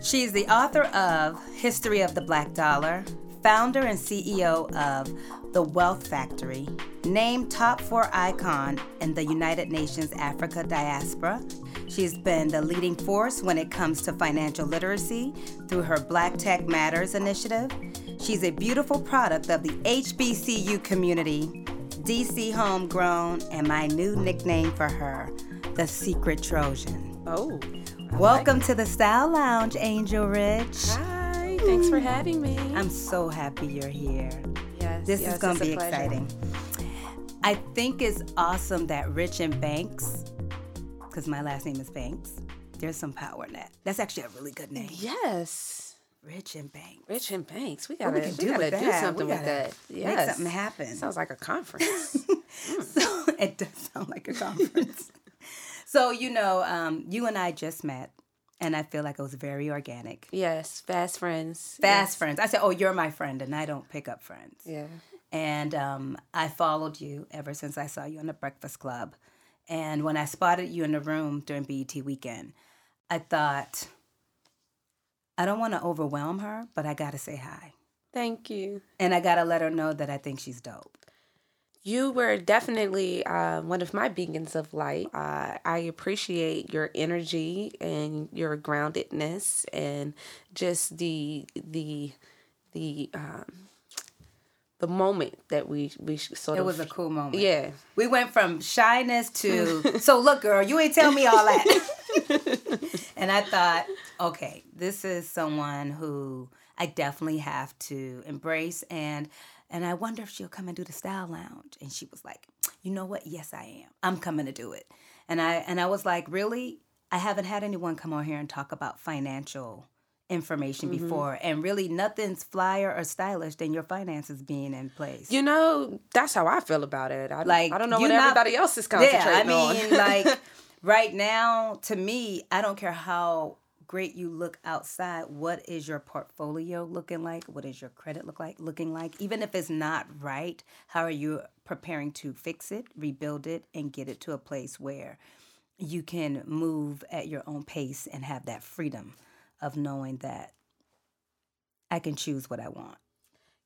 She's the author of History of the Black Dollar, founder and CEO of The Wealth Factory, named top four icon in the United Nations Africa diaspora. She's been the leading force when it comes to financial literacy through her Black Tech Matters initiative. She's a beautiful product of the HBCU community, DC homegrown, and my new nickname for her, the Secret Trojan. Oh. Welcome to the Style Lounge, Angel Rich. Hi, thanks for having me. I'm so happy you're here. Yes, This yes, is going to be exciting. I think it's awesome that Rich and Banks, because my last name is Banks, there's some power in that. That's actually a really good name. Yes, Rich and Banks. Rich and Banks. We gotta, we we do gotta with do that? something We with that. make something happen. Sounds like a conference. So it does sound like a conference. so, you know, um, you and I just met, and I feel like it was very organic. yes, fast friends. Fast Yes. friends. I said, Oh, you're my friend, and I don't pick up friends. Yeah. And um, I followed you ever since I saw you on the Breakfast Club. And when I spotted you in the room during BET weekend, I thought, I don't want to overwhelm her, but I got to say hi. Thank you. And I got to let her know that I think she's dope. You were definitely uh, one of my beacons of light. Uh, I appreciate your energy and your groundedness, and just the the the um, the moment that we we sort of It was a cool moment. yeah We went from shyness to, so look, girl, you ain't tell me all that. and I thought, okay, this is someone who I definitely have to embrace. And and I wonder if she'll come and do the style lounge. And she was like, you know what? Yes, I am. I'm coming to do it. And I and I was like, really? I haven't had anyone come on here and talk about financial information mm-hmm. before. And really nothing's flyer or stylish than your finances being in place. You know, that's how I feel about it. I, Like, I don't know what not- everybody else is concentrating yeah, I mean, on. like right now, to me, I don't care how great you look outside. What is your portfolio looking like? What is your credit look like looking like? Even if it's not right, how are you preparing to fix it, rebuild it, and get it to a place where you can move at your own pace and have that freedom of knowing that I can choose what I want.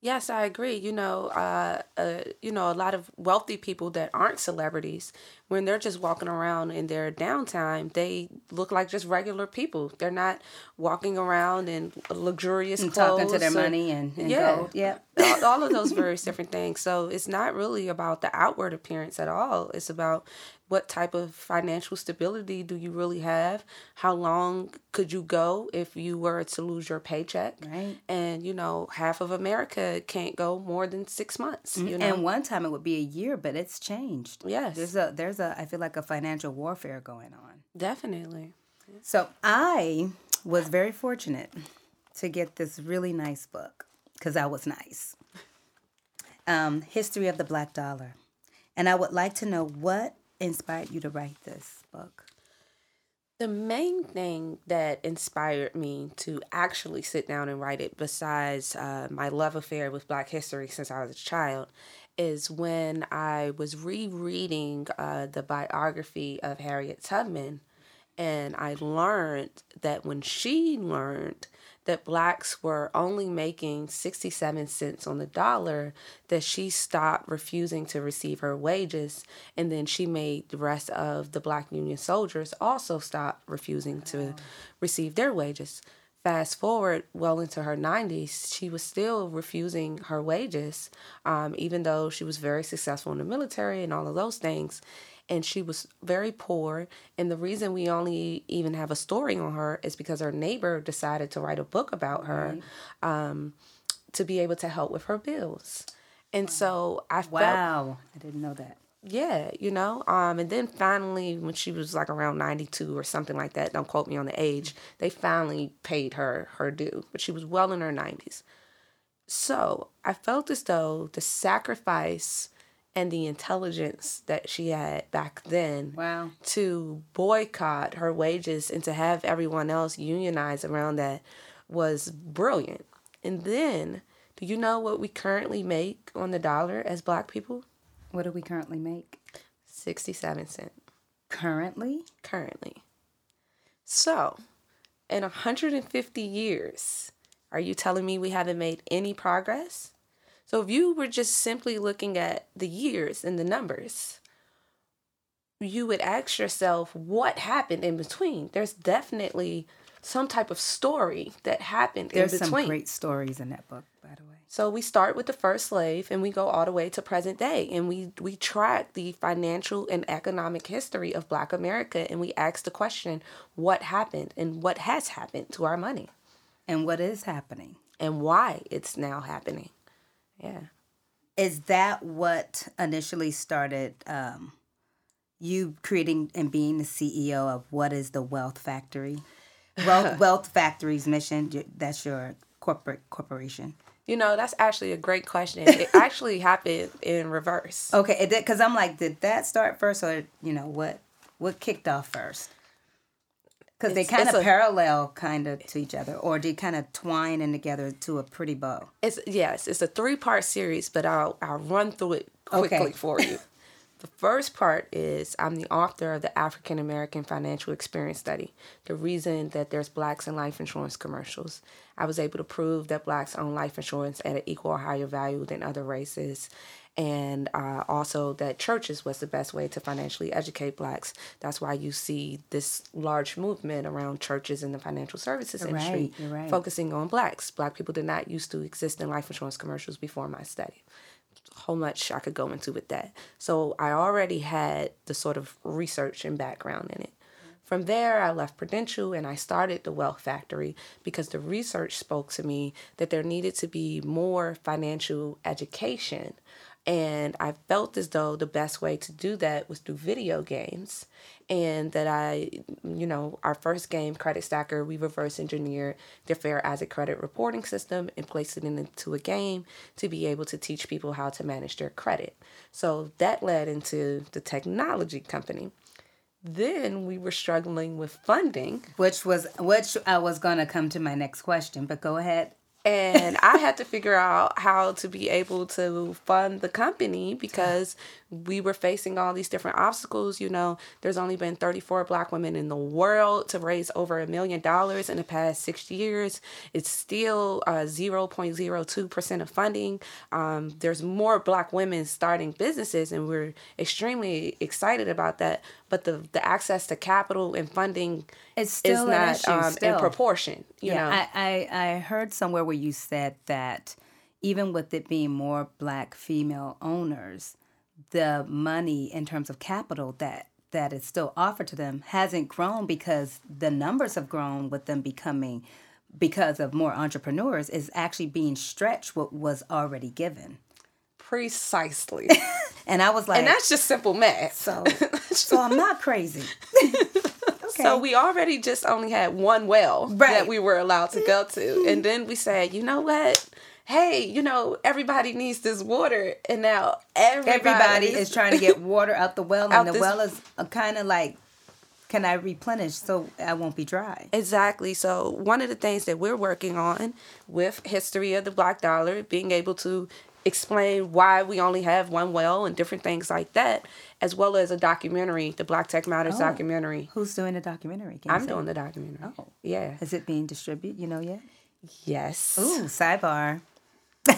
Yes, I agree. You know, uh, uh, you know, a lot of wealthy people that aren't celebrities, when they're just walking around in their downtime, they look like just regular people. They're not walking around in luxurious And clothes. talking to their or- money and, and Yeah. gold. Yeah. all, all of those various different things. So it's not really about the outward appearance at all. It's about what type of financial stability do you really have? How long could you go if you were to lose your paycheck? Right. And you know, half of America can't go more than six months. You know, And one time it would be a year, but it's changed. Yes. There's a there's a I feel like a financial warfare going on. definitely. So I was very fortunate to get this really nice book because I was nice. Um, History of the Black Dollar. And I would like to know what inspired you to write this book. The main thing that inspired me to actually sit down and write it, besides uh, my love affair with Black history since I was a child, is when I was rereading uh, the biography of Harriet Tubman. And I learned that when she learned that blacks were only making 67 cents on the dollar, that she stopped refusing to receive her wages. And then she made the rest of the black Union soldiers also stop refusing to receive their wages. Fast forward well into her 90s, she was still refusing her wages, um, even though she was very successful in the military and all of those things and she was very poor. And the reason we only even have a story on her is because her neighbor decided to write a book about her um, to be able to help with her bills. And so I felt, Wow. I didn't know that. yeah, you know. Um, and then finally, when she was like around ninety two or something like that, don't quote me on the age, they finally paid her her due, but she was well in her nineties. So I felt as though the sacrifice and the intelligence that she had back then Wow. to boycott her wages and to have everyone else unionize around that was brilliant. And then, do you know what we currently make on the dollar as black people? What do we currently make? 67 cents Currently? currently. So, in 150 years, are you telling me we haven't made any progress? So, if you were just simply looking at the years and the numbers, you would ask yourself what happened in between. There's definitely some type of story that happened There's in some between. great stories in that book, by the way. So we start with the first slave and we go all the way to present day and we we track the financial and economic history of black America and we ask the question what happened and what has happened to our money And what is happening? and why it's now happening. Yeah. Is that what initially started um, you creating and being the CEO of what is the Wealth Factory? Wealth, Wealth Factory's mission. That's your corporate corporation. You know, that's actually a great question. It actually happened in reverse. Okay, it did. because I'm like, did that start first, or you know what? What kicked off first? Because they kind of parallel, kind of to each other, or they kind of twine in together to a pretty bow. It's yes, it's a three part series, but I'll I'll run through it quickly Okay. for you. the first part is I'm the author of the African American Financial Experience Study. The reason that there's blacks in life insurance commercials. I was able to prove that blacks own life insurance at an equal or higher value than other races. And uh, also that churches was the best way to financially educate blacks. That's why you see this large movement around churches in the financial services industry right, right. focusing on blacks. Black people did not used to exist in life insurance commercials before my study. How much I could go into with that. So I already had the sort of research and background in it. From there, I left Prudential and I started the Wealth Factory because the research spoke to me that there needed to be more financial education. And I felt as though the best way to do that was through video games. And that I, you know, our first game, Credit Stacker, we reverse engineered the Fair Isaac credit reporting system and placed it into a game to be able to teach people how to manage their credit. So that led into the technology company. Then we were struggling with funding Which was which I was gonna come to my next question, but go ahead. And I had to figure out how to be able to fund the company because we were facing all these different obstacles. You know, there's only been 34 black women in the world to raise over a million dollars in the past six years. It's still uh, 0.02% of funding. Um, there's more black women starting businesses, and we're extremely excited about that. But the, the access to capital and funding It's is still an not issue, um, in still. proportion. You know, I, I I heard somewhere where you said that even with it being more black female owners, the money in terms of capital that that is still offered to them hasn't grown because the numbers have grown with them becoming because of more entrepreneurs is actually being stretched what was already given. Precisely. And I was like And that's just simple math. so so I'm not crazy. okay. So we already just only had one well Right. that we were allowed to go to. And then we said, you know what? Hey, you know, everybody needs this water. And now everybody, Everybody is trying to get water out the well, Out and the well is uh, kind of like, can I replenish so I won't be dry? Exactly. So one of the things that we're working on with history of the black dollar, being able to explain why we only have one well and different things like that, as well as a documentary, the Black Tech Matters Oh. documentary. Who's doing the documentary? Can I'm doing the documentary. Oh. Yeah. Is it being distributed? You know yet? Yes. Ooh, sidebar.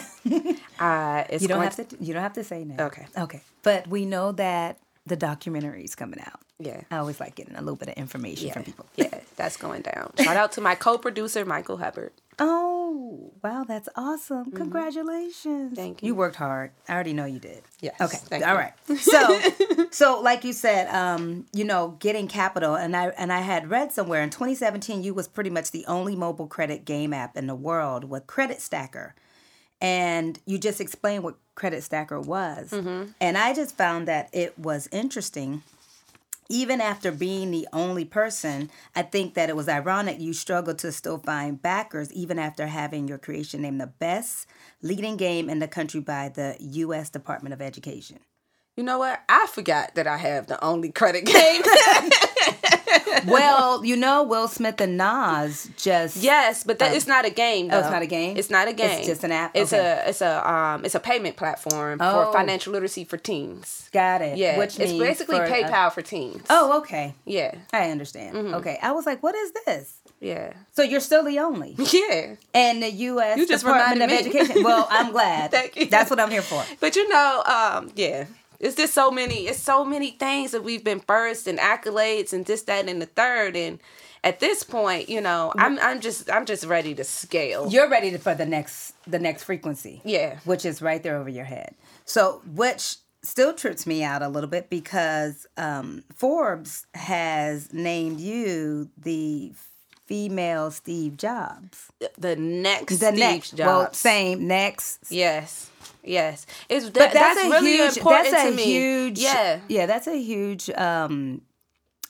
Uh, it's You don't have to. You don't have to say no. Okay. Okay. But we know that the documentary is coming out. Yeah. I always like getting a little bit of information Yeah, from people. yeah, that's going down. Shout out to my co-producer Michael Hubbard. Oh, wow, that's awesome. Congratulations. Mm-hmm. Thank You you. worked hard. I already know you did. Yes, Okay. thank All right. So so like you said, um, you know, getting capital and I and I had read somewhere in 2017 you was pretty much the only mobile credit game app in the world with Credit Stacker. And you just explained what Credit Stacker was. Mm-hmm. And I just found that it was interesting even after being the only person, I think that it was ironic you struggled to still find backers even after having your creation named the best leading game in the country by the U.S. Department of Education. You know what? I forgot that I have the only credit game. well, you know, Will Smith and Nas just Yes, but that, it's not a game. Oh, it's not a game? It's not a game. It's just an app? It's Okay. a it's a um it's a payment platform Oh. for financial literacy for teens. got it. Yeah, which it's means basically for a- PayPal for teens. oh, okay. yeah, I understand. Mm-hmm. Okay, I was like, what is this? yeah, So you're still the only, yeah. and the U.S. You just Department of me. Education. Well, I'm glad. Thank you. That's what I'm here for. But you know, um, yeah. It's just so many. It's so many things that we've been first and accolades and this, that, and the third. And at this point, you know, I'm I'm just I'm just ready to scale. You're ready to, for the next the next frequency. Yeah. which is right there over your head. So, which still trips me out a little bit because um, Forbes has named you the female Steve Jobs. The next The Steve next, Jobs. well, same next. Yes. Yes. It's that, But that's, that's, a really huge. important That's a to me. huge. Yeah. yeah. That's a huge um,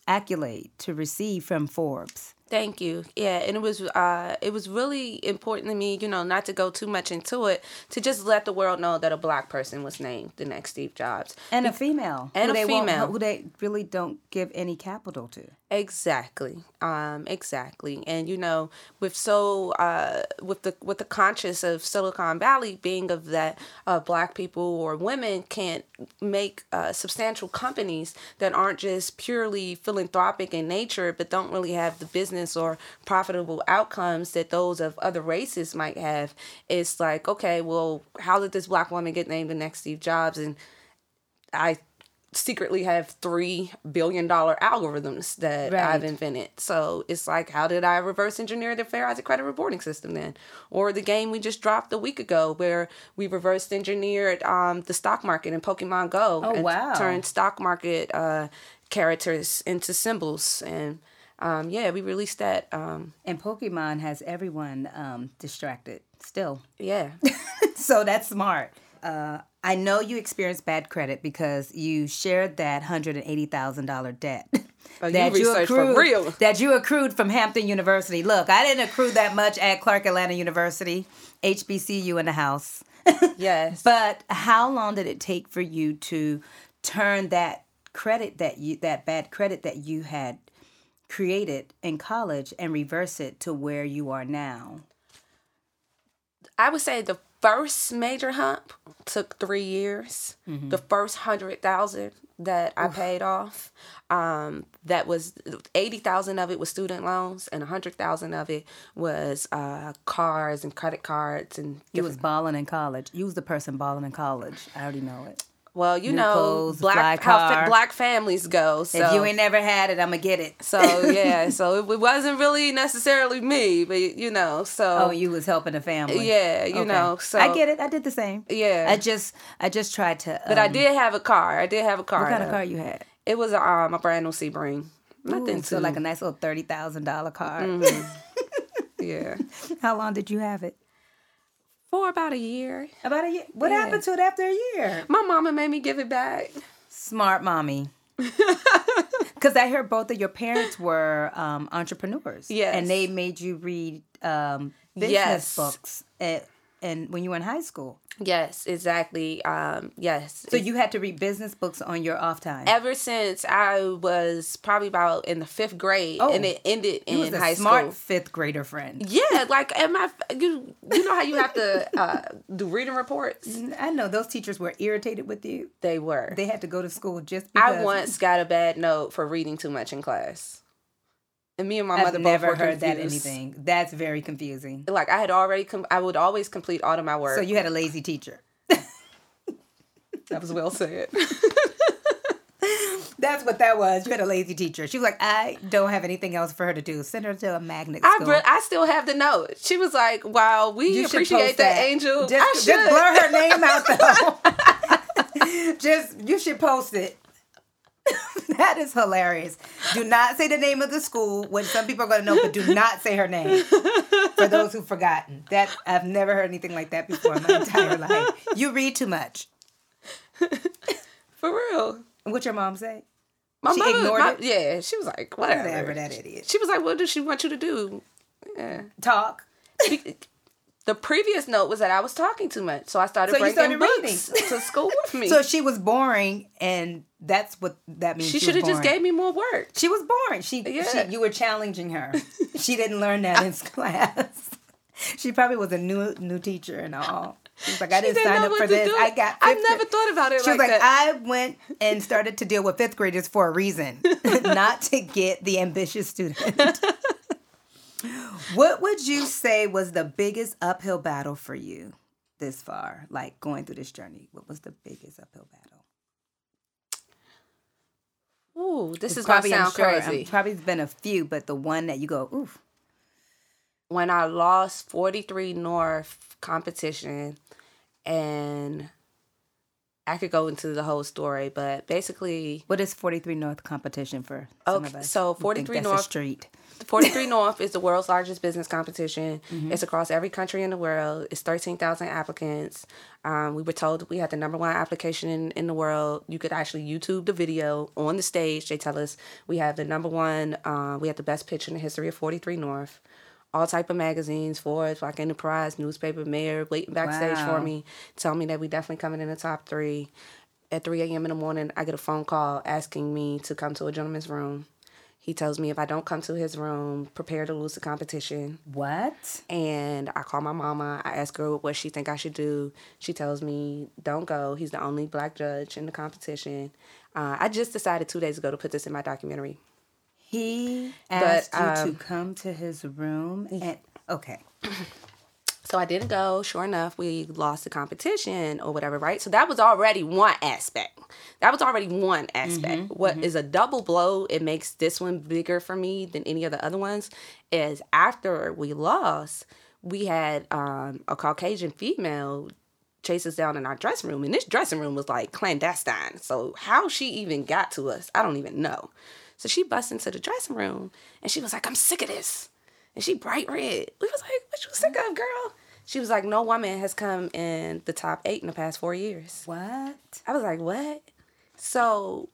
accolade to receive from Forbes. Thank you. Yeah, and it was uh it was really important to me, you know, not to go too much into it, to just let the world know that a black person was named the next Steve Jobs. And a female, And a female. who they really don't give any capital to. Exactly. Um, exactly. And you know, with so uh with the with the conscious of Silicon Valley being of that uh black people or women can't make uh substantial companies that aren't just purely philanthropic in nature but don't really have the business or profitable outcomes that those of other races might have. It's like, okay, well, how did this black woman get named the next Steve Jobs? And I secretly have three billion dollar algorithms that Right. I've invented. So it's like, how did I reverse engineer the Fair Isaac credit reporting system then? Or the game we just dropped a week ago where we reversed engineered um, the stock market in Pokemon Go Oh, and wow. turned stock market uh, characters into symbols. And um, yeah, we released that. Um, And Pokemon has everyone um, distracted still. yeah. so that's smart. Uh, I know you experienced bad credit because you shared that hundred and eighty thousand dollar debt. Oh, you researched for accrued. That you accrued from Hampton University. Look, I didn't accrue that much at Clark Atlanta University, HBCU in the house. Yes. But how long did it take for you to turn that credit that you that bad credit that you had created in college and reverse it to where you are now? I would say the first major hump took three years. Mm-hmm. The first hundred thousand that I paid off, um, that was eighty thousand of it was student loans, and a hundred thousand of it was uh, cars and credit cards and You was balling in college. You was the person balling in college. I already know it. Well, you New know, clothes, black how fa- black families go. So If you ain't never had it, I'ma get it. so yeah, so it, it wasn't really necessarily me, but you know, so Oh, you was helping the family. yeah, you Okay. know, so I get it. I did the same. Yeah. I just I just tried to. But I um, did have a car. I did have a car. What kind of car you had? It was a, um, a brand new Sebring. Nothing Ooh, so like a nice little thirty thousand dollar car. Mm-hmm. yeah. How long did you have it? For about a year. About a year. What Yeah. happened to it after a year? My mama made me give it back. Smart mommy. Because I heard both of your parents were um, entrepreneurs. Yes. And they made you read um, business Yes. books at, and when you were in high school. Yes, exactly. Um, yes. So you had to read business books on your off time. ever since I was probably about in the fifth grade, Oh. and it ended in a high smart school. fifth grader friend. Yeah, like am I? You you know how you have to uh, do reading reports? I know those teachers were irritated with you. They were. They had to go to school just because. I once got a bad note for reading too much in class, and me and my I've mother never heard that anything. That's very confusing. Like I had already, com- I would always complete all of my work. So you had a lazy teacher. that was well said. That's what that was. You had a lazy teacher. She was like, I don't have anything else for her to do. Send her to a magnet I, school. re- I still have the note. She was like, "Wow, we You appreciate post that, angel." Just, I just blur her name out though. just you should post it. that is hilarious. Do not say the name of the school, which some people are going to know, but do not say her name. For those who've forgotten, that I've never heard anything like that before in my entire life. You read too much. For real. What your mom say? My She mother, ignored my- it? Yeah, she was like, whatever. Whatever, that idiot. She was like, what does she want you to do? Yeah. Talk. The previous note was that I was talking too much, so I started So bringing started books reading. to school with me. So she was boring, and that's what that means. she was should have just gave me more work. She was born. She, Yeah. she you were challenging her. she didn't learn that in class. She probably was a new new teacher and all. She was like, I She didn't didn't sign up for this. do. I got. I fifth never grade." thought about it She was like like, that. I went and started to deal with fifth graders for a reason, not to get the ambitious student. what would you say was the biggest uphill battle for you this far? Like going through this journey, what was the biggest uphill battle? Ooh, this It's is probably, sound sure, um, crazy. probably been a few, but the one that you go, oof. when I lost 43 North competition and I could go into the whole story, but basically What is 43 North competition for some Okay, of us? so 43 North- street. 43 North is the world's largest business competition. Mm-hmm. It's across every country in the world. It's 13,000 applicants. Um, we were told we had the number one application in, in the world. You could actually YouTube the video on the stage. They tell us we have the number one, uh, we have the best pitch in the history of 43 North. All type of magazines, Forbes, Black Enterprise, newspaper, Mayor, waiting backstage Wow. for me, tell me that we definitely coming in the top three. At 3 a.m. in the morning, I get a phone call asking me to come to a gentleman's room. He tells me if I don't come to his room, prepare to lose the competition. What? And I call my mama. I ask her what she think I should do. She tells me don't go. He's the only black judge in the competition. Uh, I just decided two days ago to put this in my documentary. He asked you um, to come to his room and okay. So I didn't go. Sure enough, we lost the competition or whatever, right? So that was already one aspect. That was already one aspect. What is a double blow, it makes this one bigger for me than any of the other ones, is after we lost, we had um, a Caucasian female chase us down in our dressing room. And this dressing room was like clandestine. So how she even got to us, I don't even know. So she busts into the dressing room and she was like, I'm sick of this. And she bright red. We was like, what you sick of, girl? She was like, no woman has come in the top eight in the past four years. What? I was like, what? So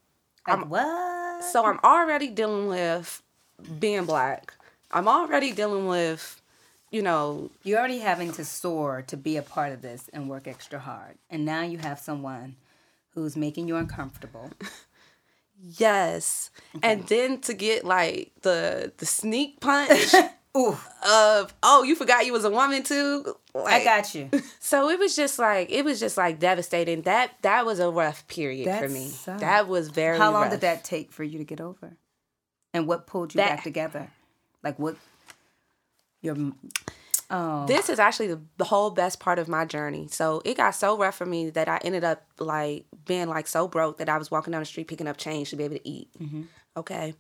Like, what? so I'm already dealing with being black. I'm already dealing with, you know, You're already having to soar to be a part of this and work extra hard. And now you have someone who's making you uncomfortable. yes. And then to get like the the sneak punch of, oh, you forgot you was a woman too. I got you. So it was just like it was just like devastating. That that was a rough period for me. sucks. That was very. How long rough. did that take for you to get over? And what pulled you That- back together? Like what? Your oh, This is actually the, the whole best part of my journey. So it got so rough for me that I ended up like being like so broke that I was walking down the street picking up change to be able to eat. Okay,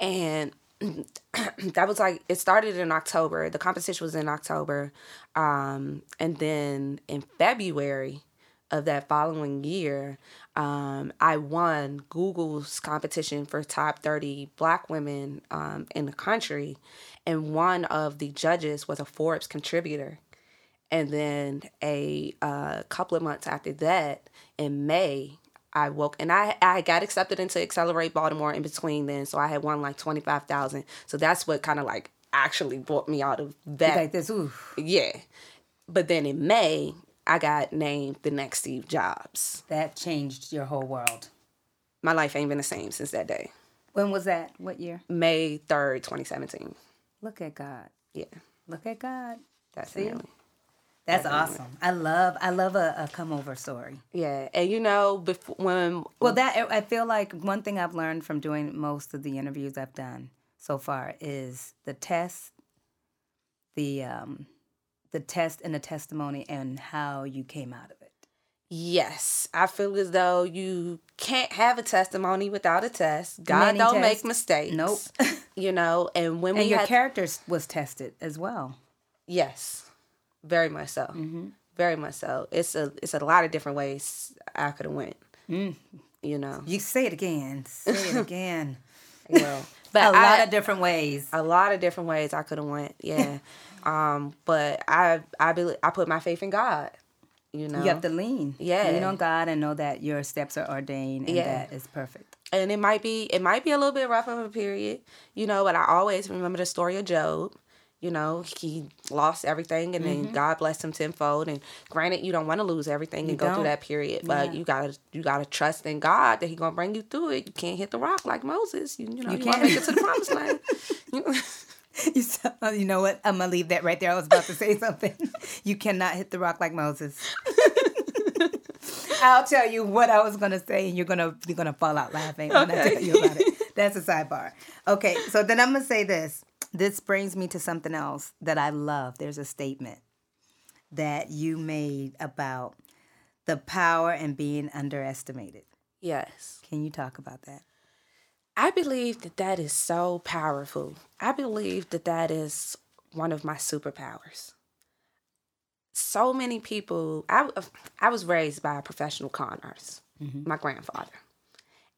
and that was like it started in October. The competition was in October, um, and then in February of that following year, um, I won Google's competition for top 30 black women um, in the country. And one of the judges was a Forbes contributor. And then a uh, couple of months after that, in May, I woke and I I got accepted into Accelerate Baltimore in between then, so I had won like twenty five thousand. So that's what kind of like actually brought me out of that like this. Ooh, yeah. But then in May, I got named the next Steve Jobs. that changed your whole world. My life ain't been the same since that day. When was that? What year? May 3rd, 2017. Look at God. Yeah, Look at God. That's Definitely. That's awesome. I love I love a, a come over story. Yeah. And you know, before when Well, that I feel like one thing I've learned from doing most of the interviews I've done so far is the test, the um, the test and the testimony and how you came out of it. yes, I feel as though you can't have a testimony without a test. God Many don't tests. make mistakes. Nope. You know, and when and your had, character was tested as well. yes, very much so. Mm-hmm. Very much so. It's a it's a lot of different ways I could have went. Mm. You know. You say it again. Say it again. Well, but a lot I, of different ways. a lot of different ways I could have went. Yeah. um, but I I believe I put my faith in God. You know. You have to lean. Yeah. Lean on God and know that your steps are ordained and Yeah. that is perfect. and it might be it might be a little bit rough of a period, you know, but I always remember the story of Job. You know, he lost everything and then Mm-hmm. God blessed him tenfold. And granted, you don't want to lose everything and go don't. through that period, but Yeah. you gotta you gotta trust in God that He gonna bring you through it. You can't hit the rock like Moses. You, you know, you, You can't. make it to the promised land. You- You, so- you know what? I'm gonna leave that right there. I was about to say something. You cannot hit the rock like Moses. I'll tell you what I was gonna say, and you're gonna you're gonna fall out laughing when I tell you about it. That's a sidebar. Okay, so then I'm gonna say this. This brings me to something else that I love. There's a statement that you made about the power and being underestimated. yes. Can you talk about that? I believe that that is so powerful. I believe that that is one of my superpowers. So many people, I, I was raised by a professional con artist, mm-hmm. my grandfather.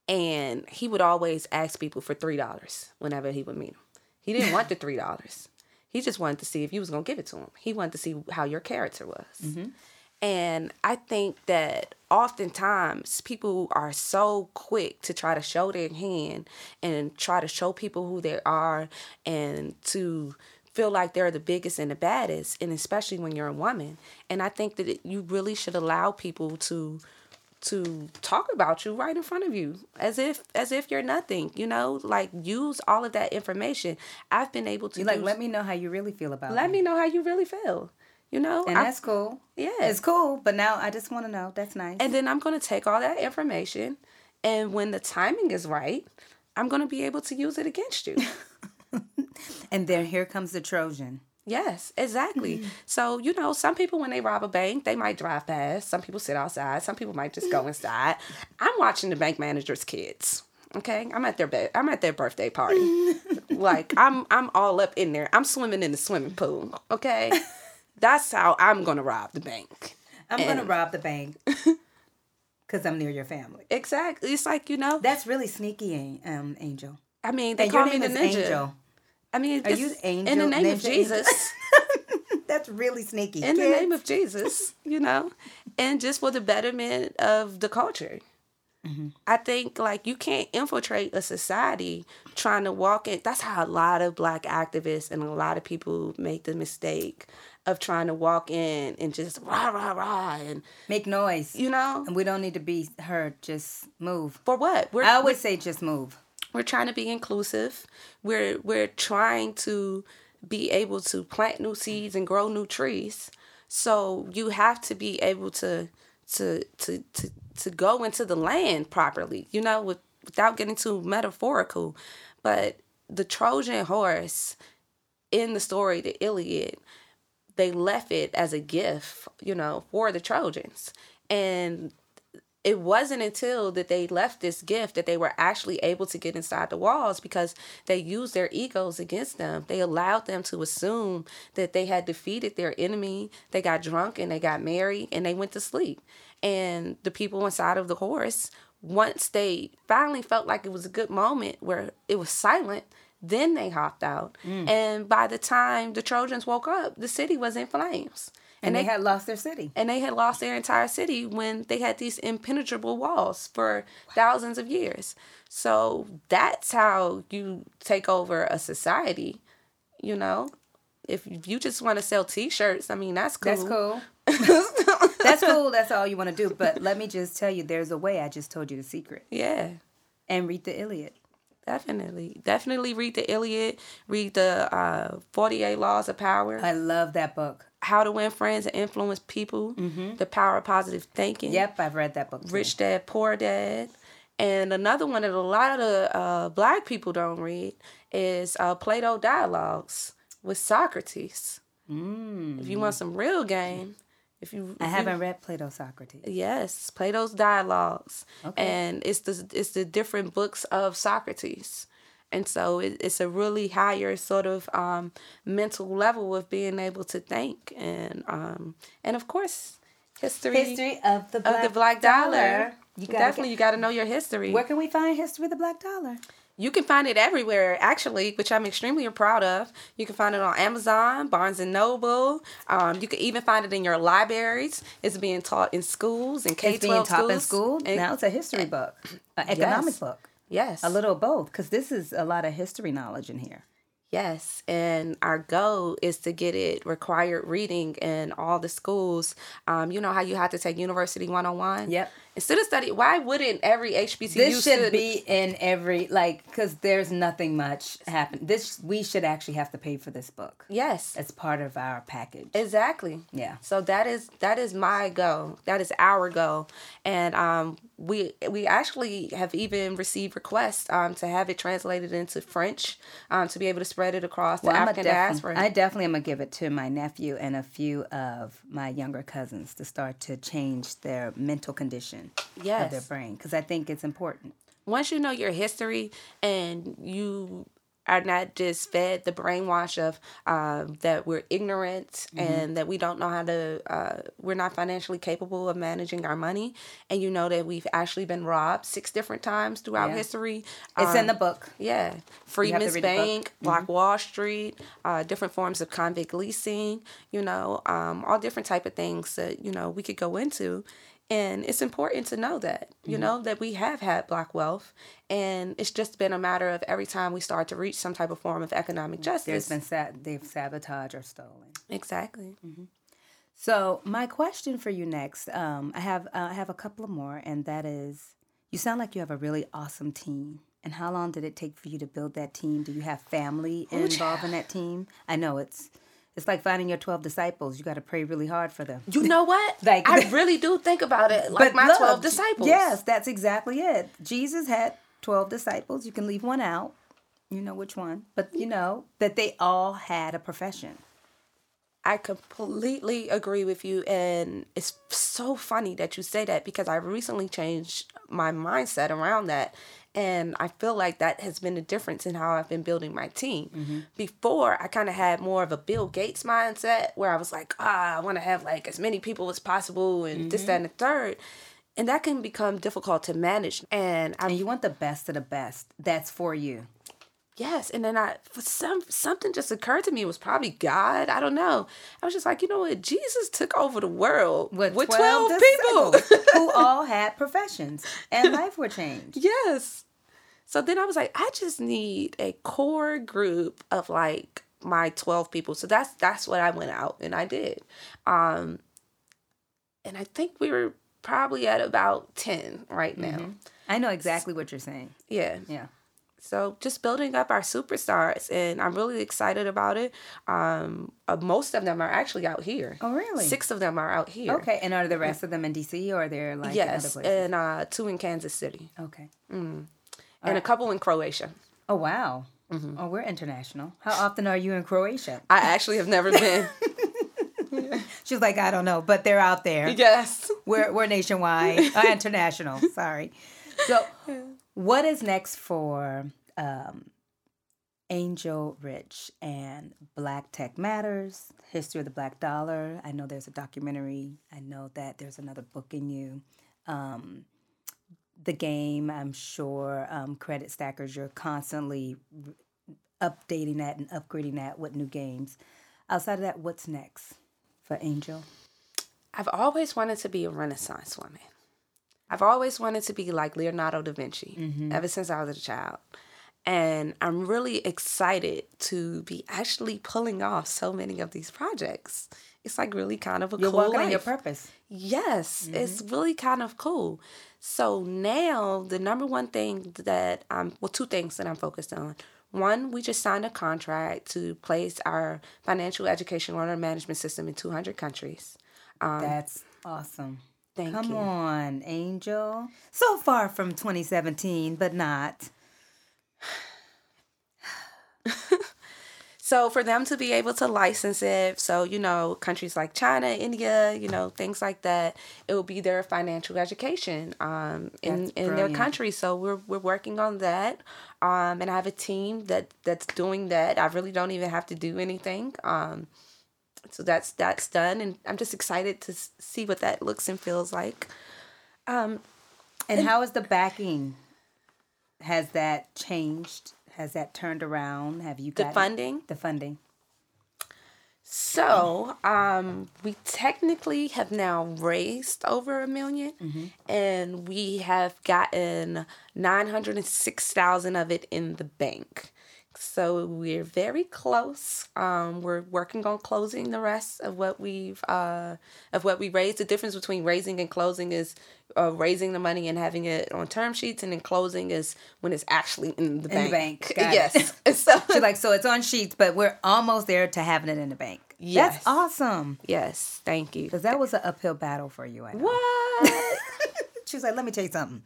And he would always ask people for $3 whenever he would meet them. He didn't want the $3. He just wanted to see if you was going to give it to him. He wanted to see how your character was. Mm-hmm. And I think that oftentimes people are so quick to try to show their hand and try to show people who they are and to feel like they're the biggest and the baddest, and especially when you're a woman. And I think that it, you really should allow people to to talk about you right in front of you as if as if you're nothing you know like use all of that information i've been able to You like let me know how you really feel about it. let me. me know how you really feel you know And I- that's cool. yeah It's cool, but now I just want to know. That's nice. and then I'm going to take all that information, and when the timing is right, I'm going to be able to use it against you. And then here comes the Trojan. Yes, exactly. So, you know, some people, when they rob a bank, they might drive past. Some people sit outside. Some people might just go inside. I'm watching the bank manager's kids. Okay, I'm at their bed. I'm at their birthday party. like I'm, I'm all up in there. I'm swimming in the swimming pool. Okay, that's how I'm gonna rob the bank. I'm going to rob the bank because I'm near your family. Exactly. It's like you know. That's really sneaky, um, Angel. I mean, they And call me the ninja. Angel. I mean, Are you in the name of Jesus. That's really sneaky. in the name of Jesus, you know, and just for the betterment of the culture. Mm-hmm. I think like you can't infiltrate a society trying to walk in. That's how a lot of black activists and a lot of people make the mistake of trying to walk in and just rah rah rah and Make noise. you know and we don't need to be heard. Just move. for what we're I always say just move. We're trying to be inclusive. We're we're trying to be able to plant new seeds and grow new trees. So you have to be able to to to to, to go into the land properly, you know, with, without getting too metaphorical. But the Trojan horse in the story, the Iliad, they left it as a gift, you know, for the Trojans. And it wasn't until that they left this gift that they were actually able to get inside the walls because they used their egos against them. They allowed them to assume that they had defeated their enemy. They got drunk and they got married and they went to sleep. And the people inside of the horse, once they finally felt like it was a good moment where it was silent, then they hopped out. Mm. And by the time the Trojans woke up, the city was in flames. And, they, had lost their city. and they had lost their entire city when they had these impenetrable walls for thousands of years. So that's how you take over a society, you know. If you just want to sell T-shirts, I mean that's cool. That's cool. That's cool. That's all you want to do. But let me just tell you, there's a way. I just told you the secret. yeah, And read the Iliad. definitely, definitely read the Iliad, read the uh, Forty Eight Laws of Power, I love that book. How to Win Friends and Influence People, The Power of Positive Thinking. Yep, I've read that book. Too. Rich Dad Poor Dad. And another one that a lot of uh, black people don't read is uh, Plato Dialogues with Socrates. Mm. If you want some real game, if you I if haven't read Plato Socrates. yes, Plato's Dialogues, Okay. and it's the it's the different books of Socrates, and so it, it's a really higher sort of um, mental level of being able to think, and um, and of course, history History of the of Black, the black dollar. You gotta Definitely, get- you got to know your history. Where can we find History of the Black Dollar? You can find it everywhere, actually, which I'm extremely proud of. You can find it on Amazon, Barnes and Noble. Um, you can even find it in your libraries. It's being taught in schools and K It's being twelve taught schools. in school. And- now it's a history book, an economic Yes. book. Yes, A little both, because this is a lot of history knowledge in here. Yes, and our goal is to get it required reading in all the schools. Um, you know how you have to take University 101? Yep. Instead of study, why wouldn't every HBCU This should be in every like because there's nothing much happen. This we should actually have to pay for this book Yes, as part of our package. exactly. Yeah. So that is that is my goal. That is our goal, and um, we we actually have even received requests um, to have it translated into French um, to be able to spread it across the Well, I'm African diaspora. I definitely am gonna give it to my nephew and a few of my younger cousins to start to change their mental condition yes. of their brain because I think it's important. once you know your history and you are not just fed the brainwash of um, that we're ignorant and that we don't know how to uh, we're not financially capable of managing our money and you know that we've actually been robbed six different times throughout Yeah. history It's in um, the book. yeah, Freedman's read the book. Mm-hmm. Bank, Black Wall Street, uh, different forms of convict leasing. You know, um, all different type of things that you know we could go into, and it's important to know that you Mm-hmm. know that we have had black wealth, and it's just been a matter of every time we start to reach some type of form of economic There's justice. been sa- they've sabotaged or stolen. exactly. So my question for you next, um, I have uh, I have a couple of more, and that is, you sound like you have a really awesome team. And how long did it take for you to build that team? Do you have family involved in that team? I know it's it's like finding your twelve disciples. You got to pray really hard for them. You know what? Like- I really do think about it like my look, twelve disciples. Yes, that's exactly it. Jesus had twelve disciples. You can leave one out. You know which one, but you know that they all had a profession. I completely agree with you. And it's so funny that you say that because I recently changed my mindset around that. And I feel like that has been a difference in how I've been building my team. Before, I kind of had more of a Bill Gates mindset where I was like, ah, I want to have like as many people as possible and this, that, and the third. And that can become difficult to manage. And I And you want the best of the best. That's for you. Yes, and then I for some something just occurred to me. It was probably God. I don't know. I was just like, you know what? Jesus took over the world with, With twelve, people. who all had professions and life were changed. yes. So then I was like, I just need a core group of like my twelve people. So that's that's what I went out and I did. Um, and I think we were probably at about ten right now. I know exactly what you're saying. Yeah. Yeah. So just building up our superstars, and I'm really excited about it. Um, uh, most of them are actually out here. Oh, really? Six of them are out here. Okay. And are the rest of them in DC or are they like in yes, other places? and uh, two in Kansas City, okay. And a couple in Croatia. Oh wow. Oh, we're international. How often are you in Croatia? I actually have never been. She's like, I don't know, but they're out there. yes. We're we're nationwide, uh, international. Sorry. So, what is next for um, Angel Rich and Black Tech Matters? History of the Black Dollar. I know there's a documentary. I know that there's another book in you. Um, the game. I'm sure. Um, credit stackers. You're constantly updating that and upgrading that with new games. Outside of that, what's next for Angel? I've always wanted to be a Renaissance woman. I've always wanted to be like Leonardo da Vinci ever since I was a child. And I'm really excited to be actually pulling off so many of these projects. It's like really kind of a You're cool in your purpose. Yes, it's really kind of cool. So now the number one thing that I'm well, two things that I'm focused on. One, we just signed a contract to place our financial education learner management system in 200 countries. Um, That's awesome. Thank Come you. Come on, Angel. So far from 2017, but not. So for them to be able to license it, so you know, countries like China, India, you know, things like that, it will be their financial education um, in That's in their country. So we're we're working on that, um, and I have a team that that's doing that. I really don't even have to do anything. Um, so that's that's done, and I'm just excited to see what that looks and feels like. Um, And how is the backing? Has that changed? Has that turned around? Have you got the funding. The funding. So, um, we technically have now raised over a 1000000 and we have gotten 906,000 of it in the bank. So we're very close. Um, we're working on closing the rest of what we've uh, of what we raised. The difference between raising and closing is uh, raising the money and having it on term sheets, and then closing is when it's actually in the In the bank. bank. Got yes. so She's like, so it's on sheets, but we're almost there to having it in the bank. Yes. That's awesome. yes, thank you. Because that was an uphill battle for you. I know. What? She was like, let me tell you something.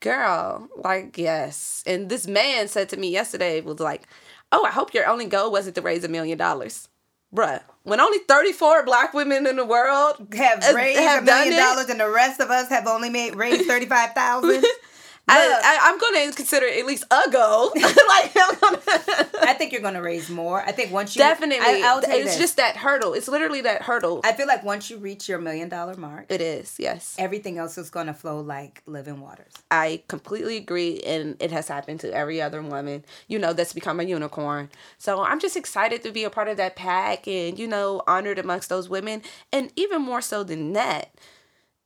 Girl like yes. And this man said to me yesterday was like oh i hope your only goal wasn't to raise a million dollars. Bruh when only 34 black women in the world Have raised have a million dollars and the rest of us have only made raised 35000 I. I, i'm gonna consider at least a go. like gonna I think you're gonna raise more. I think once you definitely I, it's this. just that hurdle it's literally that hurdle I feel like once you reach your million dollar mark, it is yes everything else is gonna flow like living waters. I completely agree, and it has happened to every other woman, you know, that's become a unicorn. So I'm just excited to be a part of that pack and, you know, honored amongst those women. And even more so than that,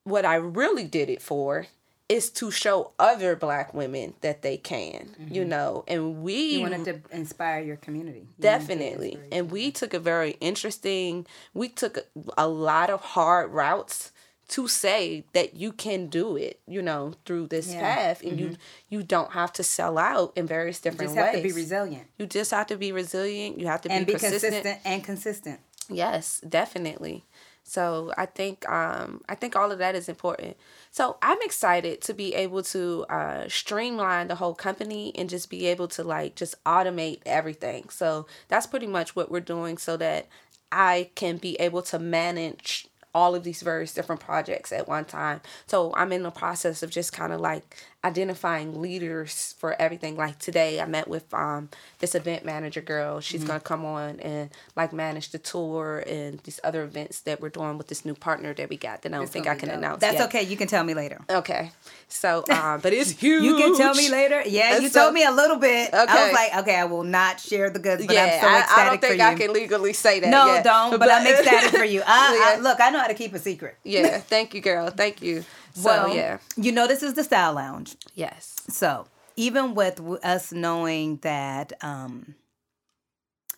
what I really did it for is to show other black women that they can, you mm-hmm. know, and we You wanted to inspire your community. You Definitely. And we took a very interesting, we took a- a lot of hard routes to say that you can do it, you know, through this Yeah. path and you mm-hmm. you don't have to sell out in various You different just have ways. to be resilient you just have to be resilient, you have to and be be consistent and consistent. Yes, definitely. So I think um I think all of that is important. So I'm excited to be able to uh streamline the whole company and just be able to like just automate everything. So that's pretty much what we're doing so that I can be able to manage all of these various different projects at one time. So I'm in the process of just kind of like identifying leaders for everything. Like today I met with um this event manager girl. She's Mm-hmm. gonna come on and like manage the tour and these other events that we're doing with this new partner that we got that I don't think I can announce. That's yet. okay. You can tell me later. Okay. So um but it's huge. You can tell me later. Yeah, you so- told me a little bit. Okay. I was like, okay, I will not share the goods, but yeah, I'm so I, I don't think. I can legally say that. no, yet. don't. But, I'm excited for you. I, I, look, I know how to keep a secret. yeah, thank you, girl. Thank you. So well, yeah. you know this is the Style Lounge. Yes. So even with us knowing that um,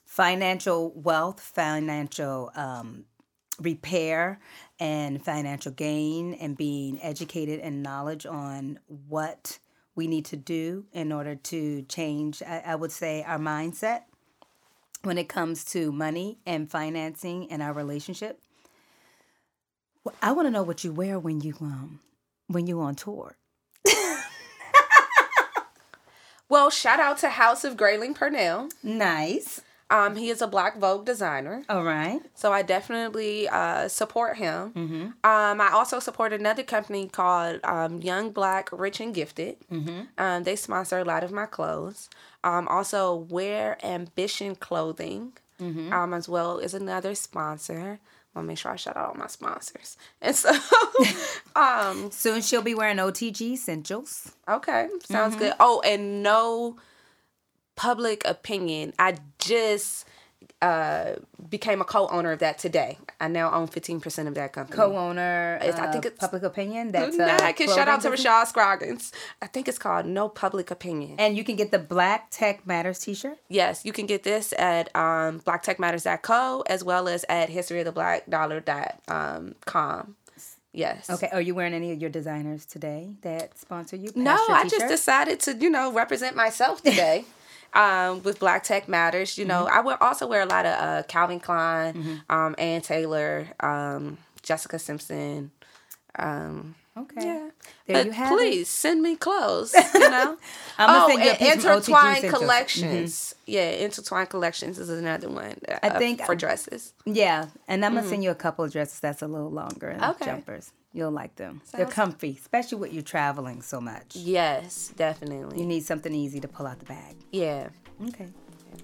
financial wealth, financial um, repair, and financial gain, and being educated and knowledge on what we need to do in order to change, I, I would say, our mindset when it comes to money and financing and our relationship. I want to know what you wear when you um when you on tour. Well, shout out to House of Grayling Purnell. Nice. Um, he is a Black Vogue designer, All right. so I definitely uh, support him. Mm-hmm. Um, I also support another company called um, Young Black Rich and Gifted. Mm-hmm. Um, they sponsor a lot of my clothes. Um, also, Wear Ambition Clothing, Mm-hmm. um, as well is another sponsor. Want to make sure I shout out all my sponsors. And so, um, Soon she'll be wearing OTG essentials. Okay, sounds Mm-hmm. good. Oh, and no public opinion. I just uh became a co-owner of that today. I now own 15% of that company. Co-owner. I think it's- public opinion. That's Nah, uh, can shout out to Rashad Scroggins. I think it's called No Public Opinion. And you can get the Black Tech Matters T-shirt. yes, you can get this at um, blacktechmatters.co as well as at historyoftheblackdollar.com. com. Yes. Okay. Are you wearing any of your designers today that sponsor you? No, I just decided to, you know, represent myself today. um, with Black Tech Matters, you know, I will also wear a lot of uh, Calvin Klein, um, Ann Taylor, um, Jessica Simpson. Um, Okay. yeah, There but you have please send me clothes. You know, I'm oh, send you a and piece from OTG intertwined Essentials. collections. Yeah, intertwined collections is another one. Uh, I think- for dresses. Yeah, and I'm gonna send you a couple of dresses that's a little longer and Mm-hmm. Okay. jumpers. You'll like them. They're comfy, especially when you're traveling so much. Yes, definitely. You need something easy to pull out the bag. Yeah. Okay.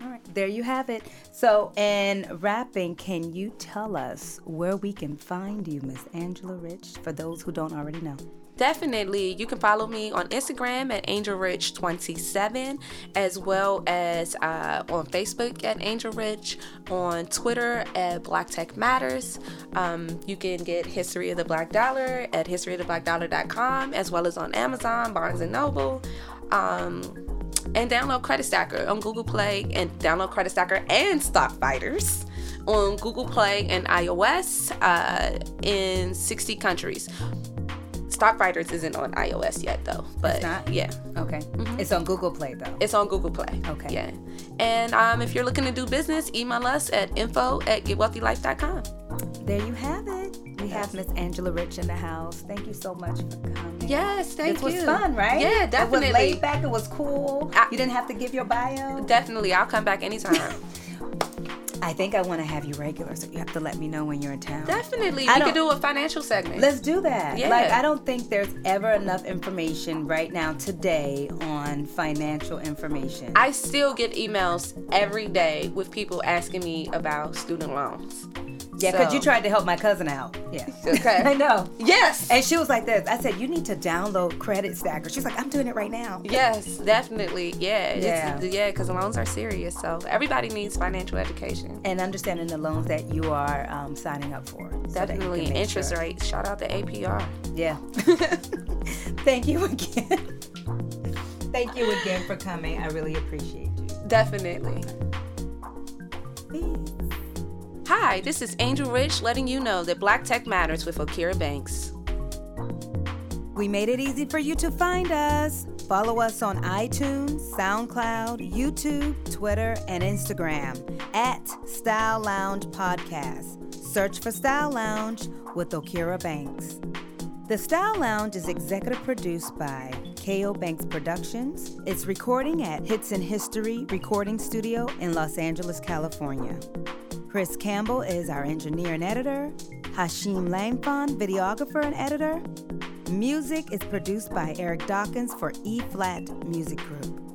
All right. There you have it. So, in wrapping, can you tell us where we can find you, Miss Angela Rich, for those who don't already know? Definitely. You can follow me on Instagram at AngelRich27, as well as uh, on Facebook at Angel Rich, on Twitter at Black Tech Matters. Um, you can get History of the Black Dollar at historyoftheblackdollar.com, as well as on Amazon, Barnes and Noble. Um, and download Credit Stacker on Google Play and download Credit Stacker and Stock Fighters on Google Play and iOS uh, in 60 countries. Stock Fighters isn't on iOS yet though, but it's not? yeah. Okay. Mm-hmm. It's on Google Play though. It's on Google Play. Okay. Yeah. And um, if you're looking to do business, email us at info at getwealthylife.com. There you have it. We have Miss Angela Rich in the house. Thank you so much for coming. Yes, thank this you. was fun, right? Yeah, definitely. It was laid back. It was cool. I, you didn't have to give your bio. Definitely. I'll come back anytime. I think I want to have you regular, so you have to let me know when you're in town. Definitely. we could do a financial segment. Let's do that. Yeah. Like, I don't think there's ever enough information right now today on financial information. I still get emails every day with people asking me about student loans. Yeah, because so. you tried to help my cousin out. Yeah. Okay. I know. Yes. And she was like this. I said, you need to download Credit Stacker. She's like, I'm doing it right now. Yes, definitely. Yeah. Yeah. yeah, because loans are serious. So everybody needs financial education. And understanding the loans that you are um, signing up for. Definitely. So interest sure. rates. Shout out to APR. Yeah. Thank you again. Thank you again for coming. I really appreciate you. Definitely. Peace. Hi, this is Angel Rich letting you know that Black Tech matters with Okira Banks. We made it easy for you to find us. Follow us on iTunes, SoundCloud, YouTube, Twitter, and Instagram at Style Lounge Podcast. Search for Style Lounge with Okira Banks. The Style Lounge is executive produced by KO Banks Productions. It's recording at Hits in History Recording Studio in Los Angeles, California. Chris Campbell is our engineer and editor. Hashim Langfon, videographer and editor. Music is produced by Eric Dawkins for E Flat Music Group.